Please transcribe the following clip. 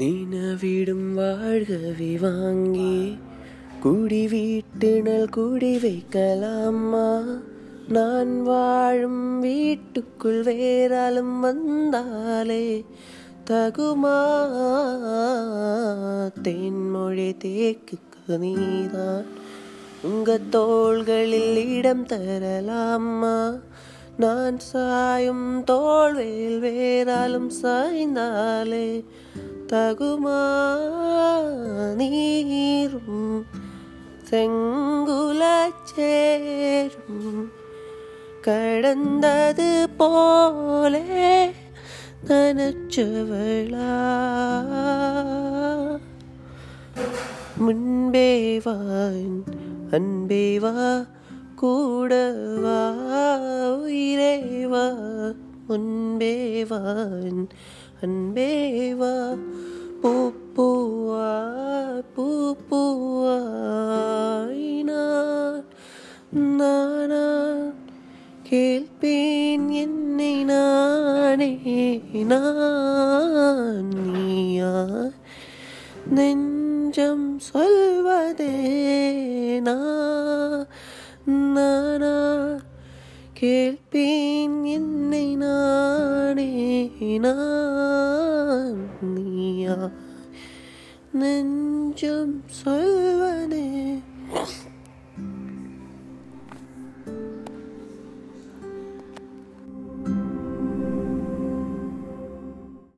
நினவிடும் வாழ்கவி வாங்கி. குடி வீட்டினல் குடி வைக்கலாமா நான் வாழும் வீட்டுக்குள் வேறாலும் வந்தாலே தகுமா? தென்மொழி தேக்குக்கு நீதான். உங்க தோள்களில் இடம் தரலாமா நான் சாயும் தோல்வேல் வேறாலும் சாய்ந்தாலே തകുമാനീറും സെങ്കുലച്ചേരും കടന്നത് പോലെ നനച്ചവള. മുൻപേവാൻ അൻപേവാ കൂടവാ ഇരേവാ அன்பே வா அன்பே வா பூ பூவா பூ பூவாயினா கேள்பேன் என்னை நானே நான் நீயா நெஞ்சம் சொல்வதே நான் நானா கேள்பேன் என்னை நானே நான் நீயா நெஞ்சம் சொல்வதே